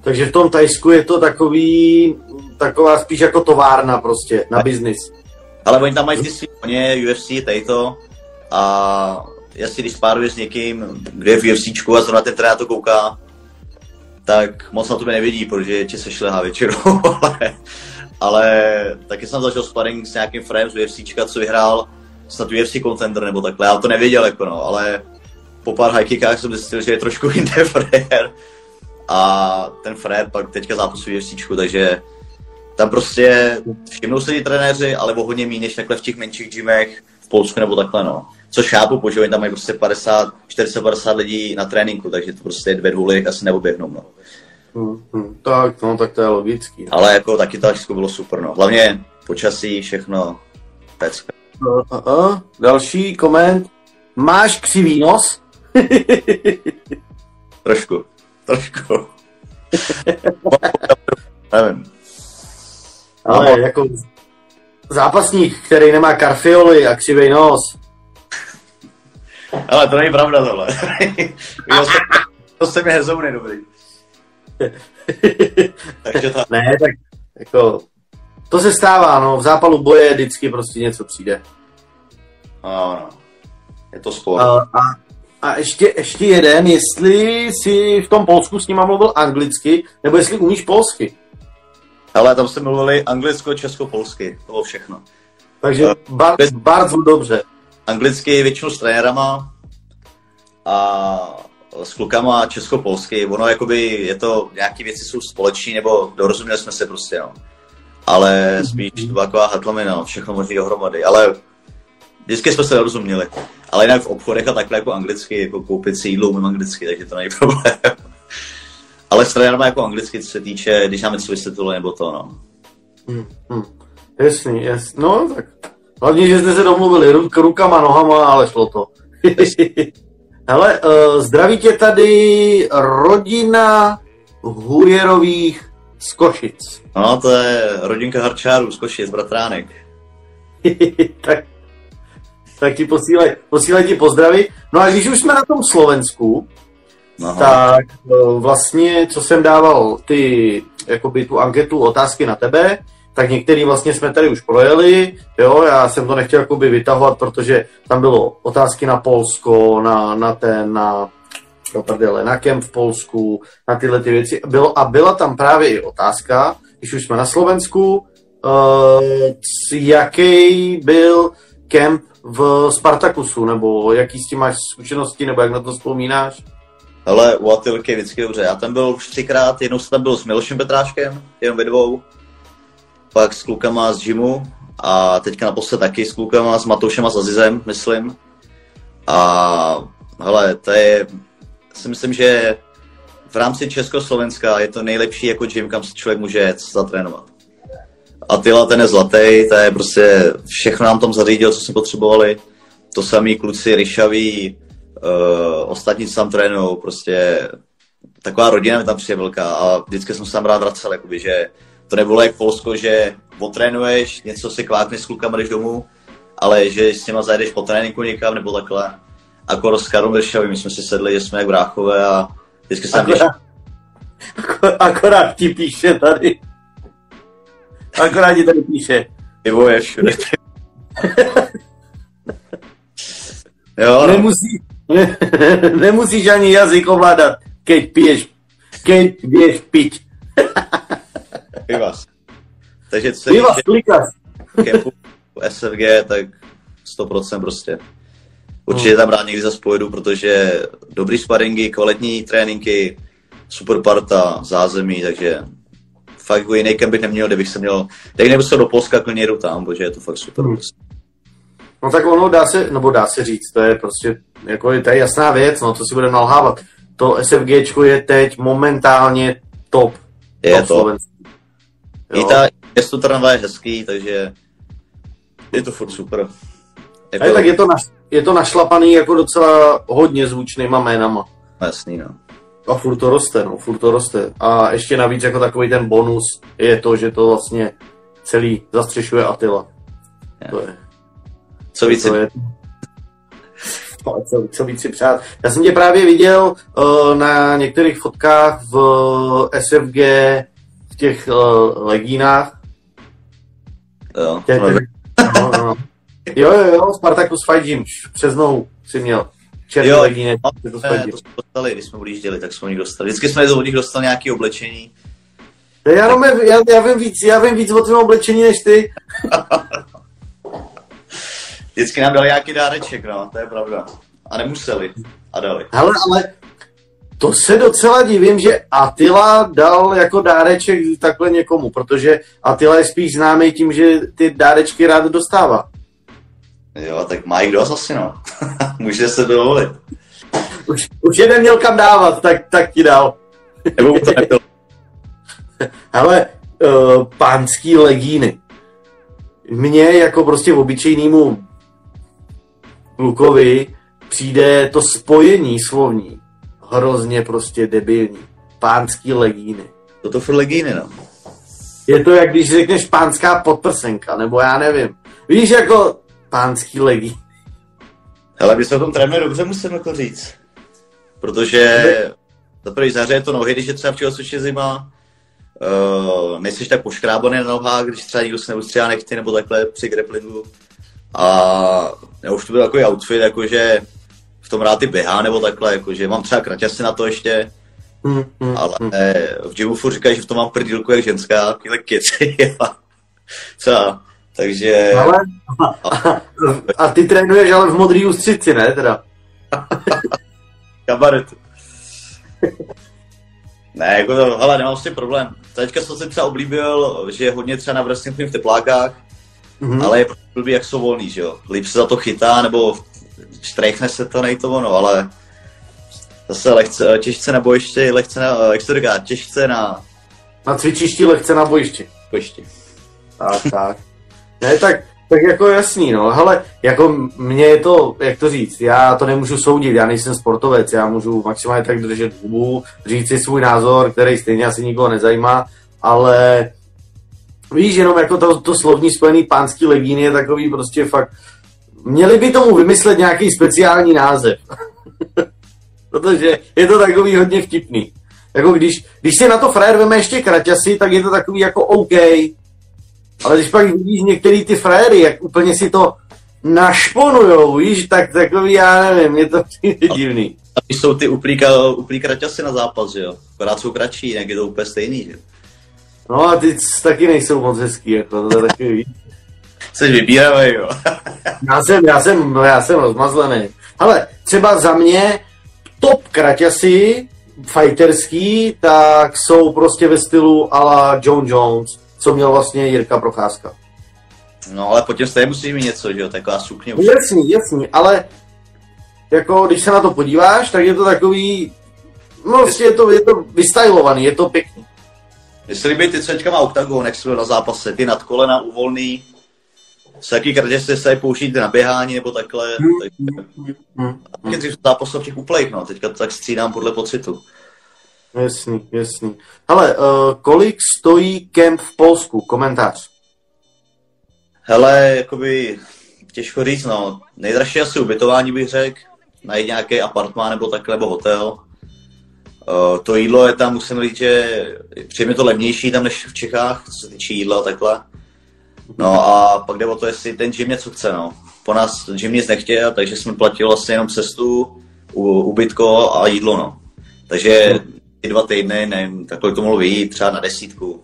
Takže v tom Tajsku je to takový, taková spíš jako továrna prostě na biznis. Ale oni tam mají ty svý koně, UFC, tady to a jestli když spáruješ s někým, kde je v UFCčku a zrovna ten trenér to kouká, tak moc na tebe nevidí, protože tě se šlehá většinou, ale, ale taky jsem zažil sparring s nějakým frame z UFCčka, co vyhrál snad UFC contender nebo takhle, já to nevěděl, jako no, ale po pár high kickách jsem zjistil, že je trošku jinde frér a ten frér pak teďka zápasuje UFCčku, takže tam prostě všimnou se ti trenéři, ale o hodně méně než takhle v těch menších gymech v Polsku nebo takhle, no. Což chápu, protože oni tam mají prostě 50, 40-50 lidí na tréninku, takže to prostě dvě lidí asi neoběhnou, no. Hmm, hmm, tak, no, tak to je logický. Ale jako taky to bylo super, no. Hlavně počasí, všechno, pecka. Uh, uh, uh. Další koment. Máš křivý nos? trošku, trošku. Nevím. Ale jako zápasník, který nemá karfioli a křivý nos. Ale to není pravda tohle. to se mi hezouny dobrý. Takže to... Ne, tak jako to se stává, no, v zápalu boje vždycky prostě něco přijde. No, no. Je to sport. A, a, a ještě, ještě jeden, jestli si v tom Polsku s nima mluvil anglicky, nebo jestli umíš polsky. Ale tam jsme mluvili anglicko, česko, polsky, to bylo všechno. Takže bar, bardzo dobře. Anglicky většinou s trenérama a s klukama česko-polsky. Ono jakoby je to, nějaké věci jsou společní, nebo dorozuměli jsme se prostě, no. Ale spíš to byla taková hatlamina, no, všechno možný dohromady. Ale vždycky jsme se dorozuměli. Ale jinak v obchodech a takhle jako anglicky, jako koupit si jídlo umím anglicky, takže to není problém. Ale s trenérama jako anglicky, co se týče, když nám něco vysvětlili, nebo to, no. Hmm, hmm. Jasný, jasný. No, tak hlavně, že jste se domluvili ruk, rukama, nohama, ale šlo to. Hele, uh, zdraví tě tady rodina Hujerových z Košic. No, to je rodinka Harčárů z Košic, bratránek. tak, tak ti posílej, posílej ti pozdravy. No a když už jsme na tom Slovensku, Aha. tak uh, vlastně, co jsem dával ty, jakoby tu anketu, otázky na tebe, tak některý vlastně jsme tady už projeli, jo, já jsem to nechtěl jakoby vytahovat, protože tam bylo otázky na Polsko, na, na ten, na, no prdele, na kemp v Polsku, na tyhle ty věci. Bylo, a byla tam právě i otázka, když už jsme na Slovensku, uh, jaký byl kemp v Spartakusu, nebo jaký s tím máš zkušenosti, nebo jak na to vzpomínáš? Ale u Atilky vždycky dobře. Já tam byl už třikrát, jednou jsem tam byl s Milošem Petráškem, jenom ve dvou pak s klukama z gymu a teďka naposled taky s klukama, s Matoušem a s Azizem, myslím. A hele, to je, si myslím, že v rámci Československa je to nejlepší jako gym, kam se člověk může jet zatrénovat. A Tyla ten je zlatý, to je prostě všechno nám tam zařídil, co jsme potřebovali. to samý kluci ryšaví, uh, ostatní tam trénují, prostě taková rodina mi tam přijde velká a vždycky jsem se tam rád vracel, jakoby, že to nebylo jak Polsko, že otrénuješ, něco si kvákneš s klukama, jdeš domů, ale že s těma zajdeš po tréninku někam nebo takhle. Ako s Karlem Vršavým, my jsme si sedli, že jsme jak bráchové a vždycky jsem Akorát, akorát, akorát ti píše tady. Akorát ti tady píše. pivo je všude. jo, no. Nemusí, ne, nemusíš ani jazyk ovládat, keď piješ, keď vieš piť. Piva. Takže co se Piva, týče klikas. kempu SFG, tak 100% prostě. Určitě tam rád někdy zase pojedu, protože dobrý sparingy, kvalitní tréninky, super parta, zázemí, takže fakt jako jiný kemp bych neměl, kdybych se měl, kdybych nemusel do Polska, klidně jdu tam, protože je to fakt super. Hmm. No tak ono dá se, nebo dá se říct, to je prostě, jako je, to je jasná věc, no, co si budeme nalhávat. To SFGčko je teď momentálně top. Je top to. Slovenský. I Jo. ta město Trnava je hezký, takže je to furt super. Ale tak je to, naš, je to našlapaný jako docela hodně zvučnýma jménama. Jasný, no. A furt to roste, no, furt to roste. A ještě navíc jako takový ten bonus je to, že to vlastně celý zastřešuje Attila. Je. To je, Co víc, to je, No, co, co víc si přát. Já jsem tě právě viděl uh, na některých fotkách v SFG v těch uh, legínách. jo, Tě, no, no, no, no. Jo, jo, jo, Spartacus Fight Gym, přes mnou si měl. Černý Jo, legíny, no, to Gym. jsme dostali, když jsme odjížděli, tak jsme od nich dostali. Vždycky jsme od nich dostali nějaké oblečení. Já, jenom, já, já, vím víc, já vím víc o tvém oblečení než ty. Vždycky nám dali nějaký dáreček, no, to je pravda. A nemuseli. A dali. Hele, ale to se docela divím, že Attila dal jako dáreček takhle někomu, protože Attila je spíš známý tím, že ty dárečky rád dostává. Jo, tak má jich dost asi, no. Může se dovolit. Už, už jeden měl kam dávat, tak, tak ti dal. Nebo to nebylo. Hele, uh, pánský legíny. Mně jako prostě obyčejnému klukovi přijde to spojení slovní hrozně prostě debilní. Pánský legíny. To to furt legíny, no. Je to jak když řekneš pánská podprsenka, nebo já nevím. Víš, jako pánský legín. Hele, my jsme o tom trénovali dobře, musím jako říct. Protože za první zahřeje to nohy, když je třeba v tělocvičně zima. Uh, nejsi tak poškrábaný na nohách, když třeba někdo se neustřelá nechty nebo takhle při grapplingu. A já už to byl takový outfit, jakože v tom rád ty běhá nebo takhle, jakože mám třeba kraťasy na to ještě, Hmm, hmm, ale hmm. v gymu furt říkají, že v tom mám prdílku jak ženská, takovýhle keci. Co? Takže... Ale, a ty trénuješ ale v modrý ústřici, ne teda? kabaret. ne, jako to, hele, nemám s tím problém. Teďka jsem si třeba oblíbil, že je hodně třeba na wrestlingu v teplákách, Mhm. ale je blbý, jak jsou volný, že jo. Líp se za to chytá, nebo štrejchne se to, nej to ono, ale zase lehce, těžce na bojišti, lehce na, jak se to říká, těžce na Na cvičišti lehce na bojišti. bojišti. Tak, tak. Ne, tak, tak jako jasný, no. Hele, jako mně je to, jak to říct, já to nemůžu soudit, já nejsem sportovec, já můžu maximálně tak držet hubu, říct si svůj názor, který stejně asi nikoho nezajímá, ale víš, jenom jako to, to slovní spojený pánský legín je takový prostě fakt, měli by tomu vymyslet nějaký speciální název. Protože je to takový hodně vtipný. Jako když, když si na to frajer veme ještě kraťasy, tak je to takový jako OK. Ale když pak vidíš některý ty frajery, jak úplně si to našponujou, víš, tak takový, já nevím, je to divný. A když jsou ty uplí, ka- uplí kraťasy na zápas, že jo. Akorát jsou kratší, jinak je to úplně stejný, že jo. No a ty taky nejsou moc hezký, jako to je takový, víš. Jsi vybíravý, jo. Já jsem, já jsem, no já jsem rozmazlený. Ale třeba za mě top kraťasy fighterský, tak jsou prostě ve stylu ala John Jones, co měl vlastně Jirka Procházka. No ale po těm stejně musíš mít něco, že jo, taková sukně už. Jasný, jasný, ale jako když se na to podíváš, tak je to takový, no prostě je to, je to vystylovaný, je to pěkný. Se líbí ty, co teďka má oktagon, jak na zápase, ty nad kolena uvolný, se jaký kratě se použít na běhání nebo takhle. Takže, Hmm. taky dřív zápasil v těch úplejch, no, teďka to tak střídám podle pocitu. Jasný, jasný. Ale uh, kolik stojí kemp v Polsku? Komentář. Hele, jakoby těžko říct, no. Nejdražší asi ubytování bych řekl, najít nějaký apartmán nebo takhle, nebo hotel. Uh, to jídlo je tam, musím říct, že přijde to levnější tam než v Čechách, co se týče jídla a takhle. No a pak jde o to, jestli ten gym něco chce, no. Po nás gym nic nechtěl, takže jsme platili vlastně jenom cestu, ubytko a jídlo, no. Takže ty dva týdny, nevím, takhle to mohlo vyjít třeba na desítku,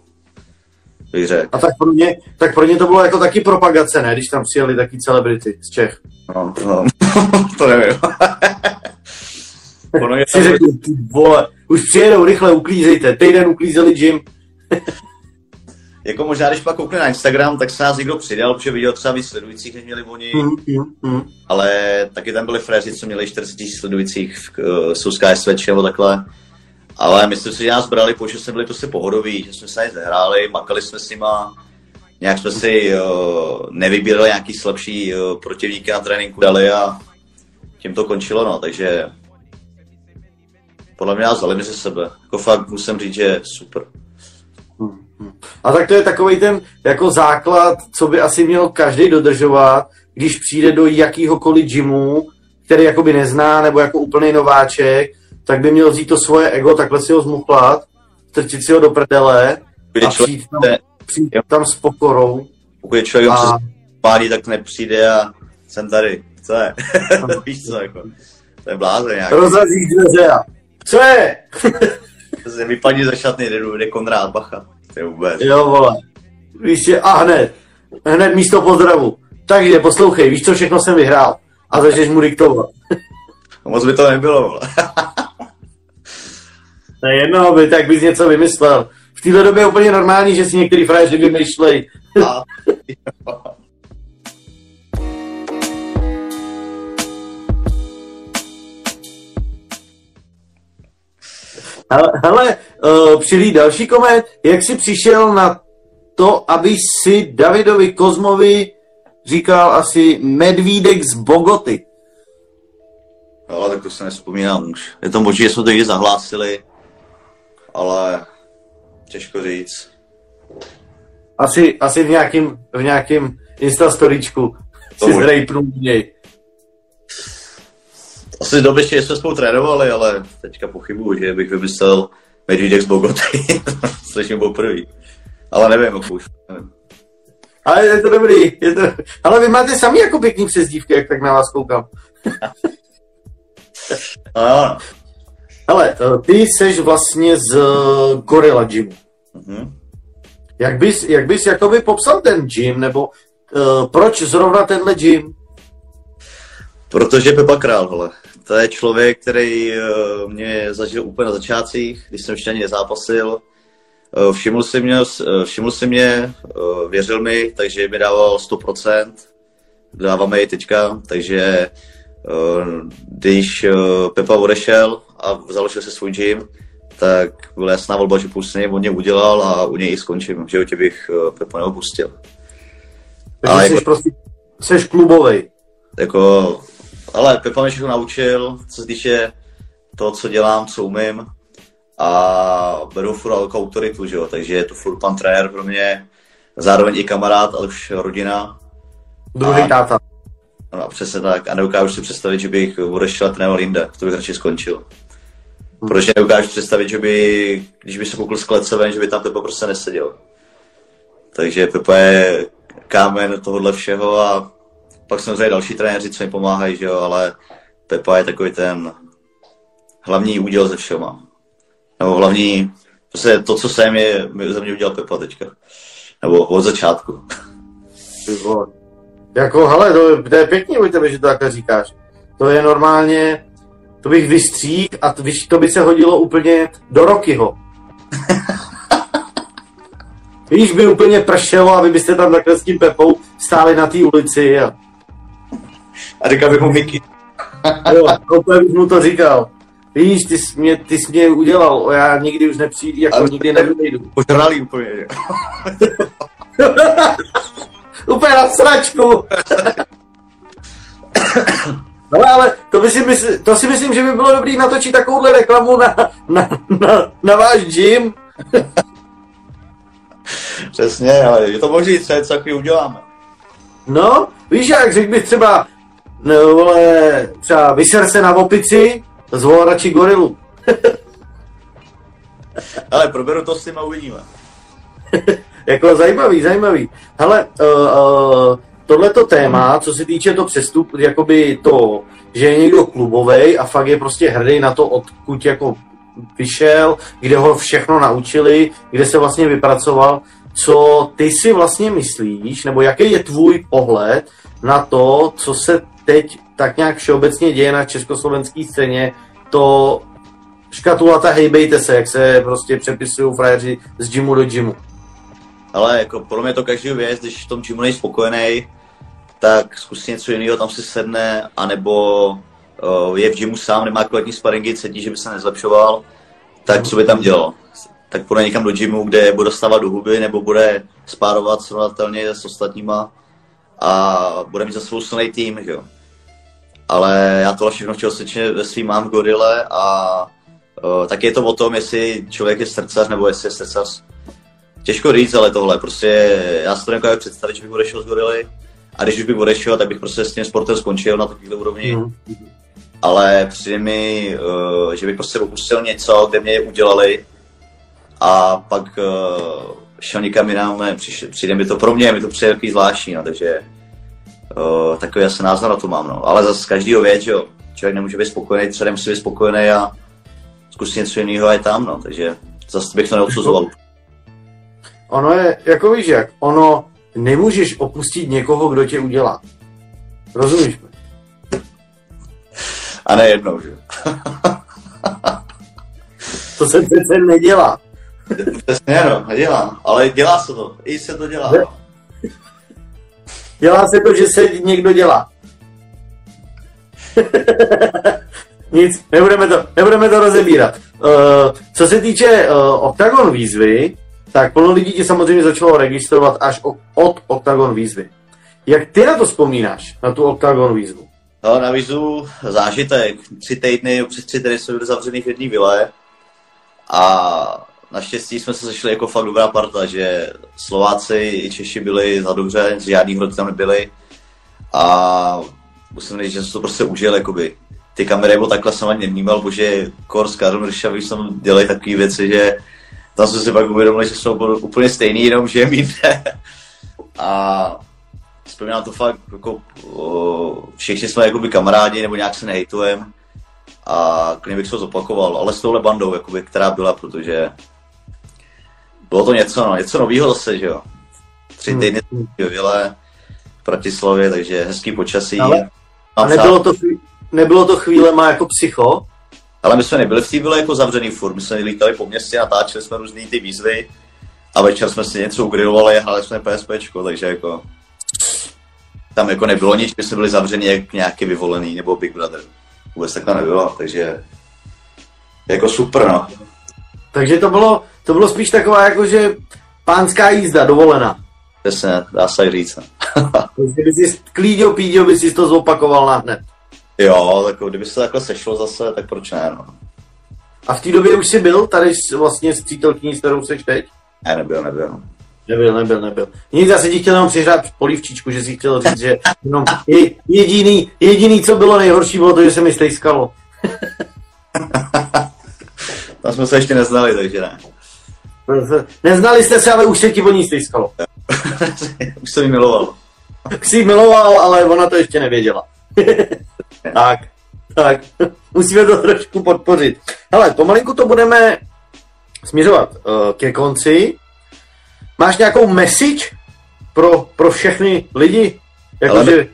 bych řekl. A tak pro, mě, tak pro ně to bylo jako taky propagace, ne? Když tam přijeli taky celebrity z Čech. No, no, to nevím. ono je Si řekl, ty vole, už přijedou, rychle uklízejte. Týden uklízeli gym. jako možná, když pak koukne na Instagram, tak se nás někdo přidal, protože viděl třeba víc sledujících, než měli oni, Hmm, hmm, hmm. ale taky tam byli fréři, co měli 40 000 sledujících v uh, Souská SVČ nebo takhle. Ale myslím si, že nás brali, protože jsme byli prostě pohodoví, že jsme se nic nehráli, makali jsme s nima, nějak jsme si uh, nevybírali nějaký slabší uh, protivníky na tréninku dali a tím to končilo, no, takže podle mě nás mezi sebe. Jako fakt musím říct, že super. A tak to je takový ten jako základ, co by asi měl každý dodržovat, když přijde do jakýhokoliv gymu, který jakoby nezná, nebo jako úplný nováček, tak by měl vzít to svoje ego, takhle si ho zmuchlat, strčit si ho do prdele Když a přijít tam, přijít tam s pokorou. pokud je člověk A- pálí, tak nepřijde a jsem tady. Co je? Víš co, jako. To je blázen nějak. Rozrazíš dveře a co je? Vypadí ze šatny, jde, jde Konrád Bacha. To je vůbec. Jo, vole. Víš, že, a hned, hned místo pozdravu. Takže poslouchej, víš, co všechno jsem vyhrál. A začneš mu diktovat. Moc by to nebylo, vole. To je jedno, by, tak bys něco vymyslel. V téhle době je úplně normální, že si některý frajeři vymýšlej. Hele, uh, přilí další koment. Jak jsi přišel na to, aby si Davidovi Kozmovi říkal asi medvídek z Bogoty? Ale tak to se nespomínám už. Je to možné, že jsme to někdy zahlásili, ale těžko říct. Asi, asi v nějakým, v nějakým instastoričku To si zrejpnul něj. Asi doby, že jsme spolu trénovali, ale teďka pochybuju, že bych vymyslel Medvídek z Bogoty. Slyším poprvé. Ale nevím, jak už. Nevím. Ale je to dobrý. Je to... Ale vy máte sami jako pěkný přezdívky, jak tak na vás koukám. A, Hele, eh, ty jsi vlastně z eh, Gorilla Gymu. mhm. Jak bys, jak bys jakoby popsal ten gym, nebo uh, proč zrovna tenhle gym? Protože Pepa Král, hele. To je člověk, který uh, mě zažil úplně na začátcích, když jsem ještě ani nezápasil. Uh, všiml si mě, uh, všiml si mě věřil mi, takže mi dával 100%. Dáváme i teďka, takže když Pepa odešel a založil se svůj gym, tak byla jasná volba, že půl on mě udělal a u něj i skončím. V životě bych Pepa neopustil. Takže Ale jsi jako- prostě jsi klubovej. jako, ale Pepa mě všechno naučil, co se týče toho, co dělám, co umím a beru furt jako autoritu, že jo, takže je to furt pan trenér pro mě, zároveň i kamarád, ale už rodina. Druhý A- táta. No, přesně tak. A neukážu si představit, že bych odešel a trénoval jinde. To bych radši skončil. Protože neukážu představit, že by, když by se koukl z klece ven, že by tam Pepa prostě neseděl. Takže Pepa je kámen tohohle všeho a pak samozřejmě další trenéři, co mi pomáhají, že jo, ale Pepa je takový ten hlavní úděl ze všema. Nebo hlavní, prostě to, co jsem, je, za mě udělal Pepa teďka. Nebo od začátku. Jako, hele, to, to je pěkný u tebe, že to takhle říkáš. To je normálně, to bych vystřík a to, to by se hodilo úplně do Rokyho. Víš, by úplně pršelo a vy byste tam takhle s tím Pepou stáli na té ulici a A říkal bych mu Mickey. jo, úplně bych mu to říkal. Víš, ty jsi mě, ty jsi mě udělal, o, já nikdy už nepřijdu, jako Ale- nikdy nevyjdu. Požralý úplně, že? úplně na sračku. No ale to, by si mysl, to si myslím, že by bylo dobrý natočit takovouhle reklamu na, na, na, na váš gym. Přesně, ale je to možný, třeba něco takový uděláme. No, víš jak, řekl bych třeba, no, vole, třeba vyser se na opici, zvol radši gorilu. Ale proberu to s tím a uvidíme. jako zajímavý, zajímavý. Hele, uh, uh, tohleto téma, co se týče to přestup, jakoby to, že je někdo klubovej a fakt je prostě hrdý na to, odkud jako vyšel, kde ho všechno naučili, kde se vlastně vypracoval, co ty si vlastně myslíš, nebo jaký je tvůj pohled na to, co se teď tak nějak všeobecně děje na československé scéně, to škatulata hejbejte se, jak se prostě přepisují frajeři z gymu do gymu. Ale jako pro mě to každý věc, když v tom gymu nejsi spokojený, tak zkus něco jiného, tam si sedne, anebo uh, je v gymu sám, nemá kvalitní sparingy, cítí, že by se nezlepšoval, tak co by tam dělal? Tak půjde někam do gymu, kde bude stávat do huby, nebo bude spárovat srovnatelně s ostatníma a bude mít za svou silný tým, že jo. Ale já tohle všechno chtěl sečně ve svým mám v Gorile a uh, tak je to o tom, jestli člověk je srdcař nebo jestli je srdcař. Těžko říct, ale tohle, prostě já si to nekážu představit, že bych odešel z Gorily a když už bych odešel, tak bych prostě s tím sportem skončil na takovéhle úrovni. Mm. Ale přijde mi, uh, že bych prostě opustil něco, kde mě udělali a pak uh, šel někam jinam, ne, přijde mi to pro mě, mi to přijde takový zvláštní, no, takže uh, takový asi názor na to mám, no. Ale zase každýho věc, že jo, člověk nemůže být spokojený, třeba nemusí být spokojený a zkusit něco jiného a je tam, no, takže zase bych to neodsuzoval. Ono je, jako víš jak, ono, nemůžeš opustit někoho, kdo tě udělá. Rozumíš mi? A ne jednou, že? to se přece nedělá. Přesně, no, nedělá. Ale dělá se to. I se to dělá. Dělá se to, že se někdo dělá. Nic, nebudeme to, nebudeme to rozebírat. Uh, co se týče uh, Octagon výzvy, tak plno lidí ti samozřejmě začalo registrovat až od Octagon výzvy. Jak ty na to vzpomínáš, na tu Octagon výzvu? No, na výzvu zážitek. Tři týdny, přes tři týdny jsme byli zavřený v jedné vile a naštěstí jsme se sešli jako fakt dobrá parta, že Slováci i Češi byli za dobře, žádný hroti tam nebyli a musím říct, že jsem to prostě užil, jakoby. Ty kamery, bo takhle jsem ani nevnímal, bože Kor s Karlem Ryšavý jsem dělají takové věci, že tam jsme si pak uvědomili, že jsou úplně stejný, jenom že je. A vzpomínám to fakt, jako všichni jsme jakoby kamarádi, nebo nějak se nehejtujeme. A klidně bych se to zopakoval, ale s touhle bandou, jakoby, která byla, protože bylo to něco, no, něco nového zase, že jo. Tři hmm. týdny hmm. vile v Bratislavě, takže hezký počasí. Ale, a nebylo to, nebylo to chvíle má jako psycho? Ale my jsme nebyli v té byli jako zavřený furt, my jsme lítali po městě, natáčeli jsme různý ty výzvy a večer jsme si něco ugrilovali a hráli jsme PSPčko, takže jako tam jako nebylo nic, my jsme byli zavřeni jak nějaký vyvolený nebo Big Brother. Vůbec takhle nebylo, takže jako super, no. Takže to bylo, to bylo spíš taková jako, že pánská jízda, dovolená. Přesně, dá se říct. Kdyby si klíďo píďo, by si to zopakoval na hned. Jo, tak kdyby se takhle sešlo zase, tak proč ne, no. A v té době už jsi byl tady vlastně s přítelkyní, s kterou jsi teď? Ne, nebyl, nebyl. Nebyl, nebyl, nebyl. Nic, já se ti chtěl jenom přihrát polivčičku, že si chtěl říct, že jenom je, jediný, jediný, co bylo nejhorší, bylo to, že se mi stejskalo. Tam jsme se ještě neznali, takže ne. Neznali jste se, ale už se ti o ní stejskalo. už jsem ji miloval. Už jsi ji miloval, ale ona to ještě nevěděla. tak, tak. Musíme to trošku podpořit. Hele, pomalinku to budeme směřovat uh, ke konci. Máš nějakou message pro, pro všechny lidi? Jako, Ale že...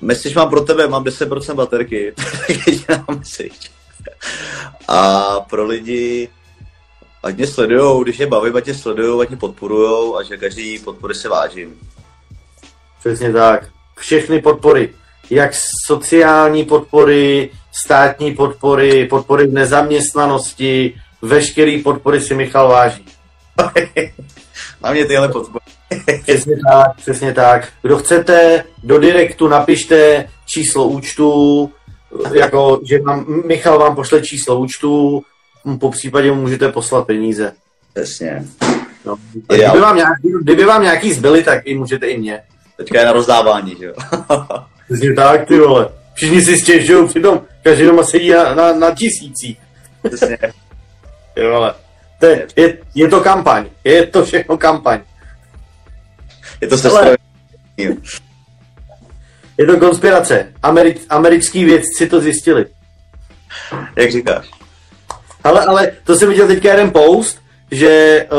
Message mám pro tebe, mám 10% baterky. jediná message. A pro lidi, ať mě sledujou, když je baví, ať mě sledujou, ať mě podporujou a že každý podpory se vážím. Přesně tak. Všechny podpory. Jak sociální podpory, státní podpory, podpory v nezaměstnanosti, veškerý podpory si Michal váží. Na mě tyhle podpory. Přesně tak, přesně tak. Kdo chcete, do direktu napište číslo účtu, jako, že vám, Michal vám pošle číslo účtu, po případě mu můžete poslat peníze. Přesně. No. Kdyby, vám nějaký, kdyby vám nějaký zbyly, tak i můžete i mě. Teďka je na rozdávání, že jo? Přesně tak, ty vole. Všichni si stěžují, přitom každý doma sedí na, na, na tisících. Přesně. Ty vole. To je, je, je, to kampaň. Je to všechno kampaň. Je to se Je to konspirace. Ameri- americký vědci to zjistili. Jak říkáš? Ale, ale to jsem viděl teďka jeden post, že uh,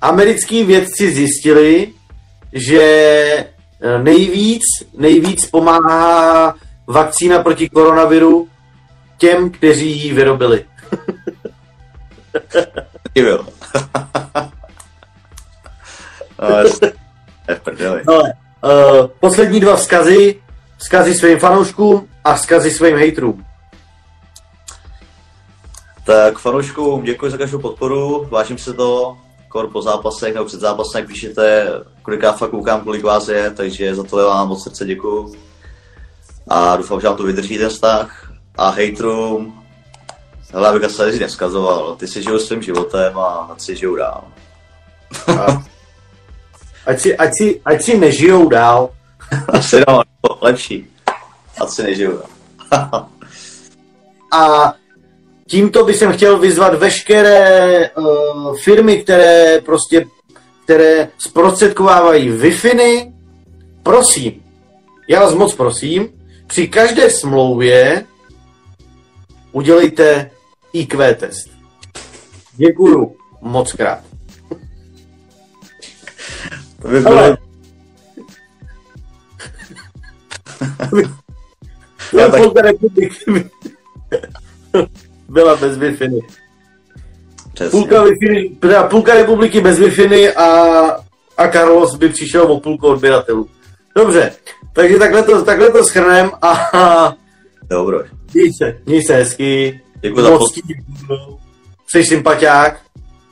americký vědci zjistili, že eh, nejvíc, nejvíc pomáhá vakcína proti koronaviru těm, kteří ji vyrobili. Divil. no, uh, poslední dva vzkazy, vzkazy svým fanouškům a vzkazy svým hejtrům. Tak fanouškům děkuji za každou podporu, vážím se to, kor po zápasech nebo před zápasem, jak píšete, kolikrát fakt koukám, kolik vás je, takže za to vám moc srdce děkuju. A doufám, že vám to vydrží ten vztah. A hejtrům, hele, abych se neskazoval, ty si žijou svým životem a ať si žijou dál. A, ať, si, ať, si, ať si nežijou dál. Asi no, lepší. Ať si nežijou dál. a tímto bych chtěl vyzvat veškeré uh, firmy, které prostě, které zprostředkovávají wi prosím, já vás moc prosím, při každé smlouvě udělejte IQ test. Děkuju moc krát. To by bylo... Ale... Já tak... byla bez wi Půlka, wi teda půlka republiky bez wi a, a Carlos by přišel o půlku odběratelů. Dobře, takže takhle to, takhle to schrnem a... Dobro. Měj se, měj se hezky. Děkuji za post. Jsi sympatiák.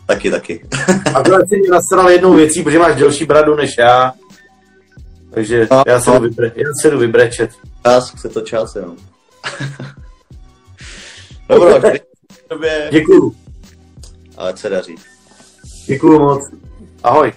Taky, taky. a to si mě nasral jednou věcí, protože máš delší bradu než já. Takže no, já se no. jdu, vybre, já se jdu vybrečet. Čas, chce to čas, jenom. Dobro, Děkuju. Ale se daří. Děkuju moc. Ahoj.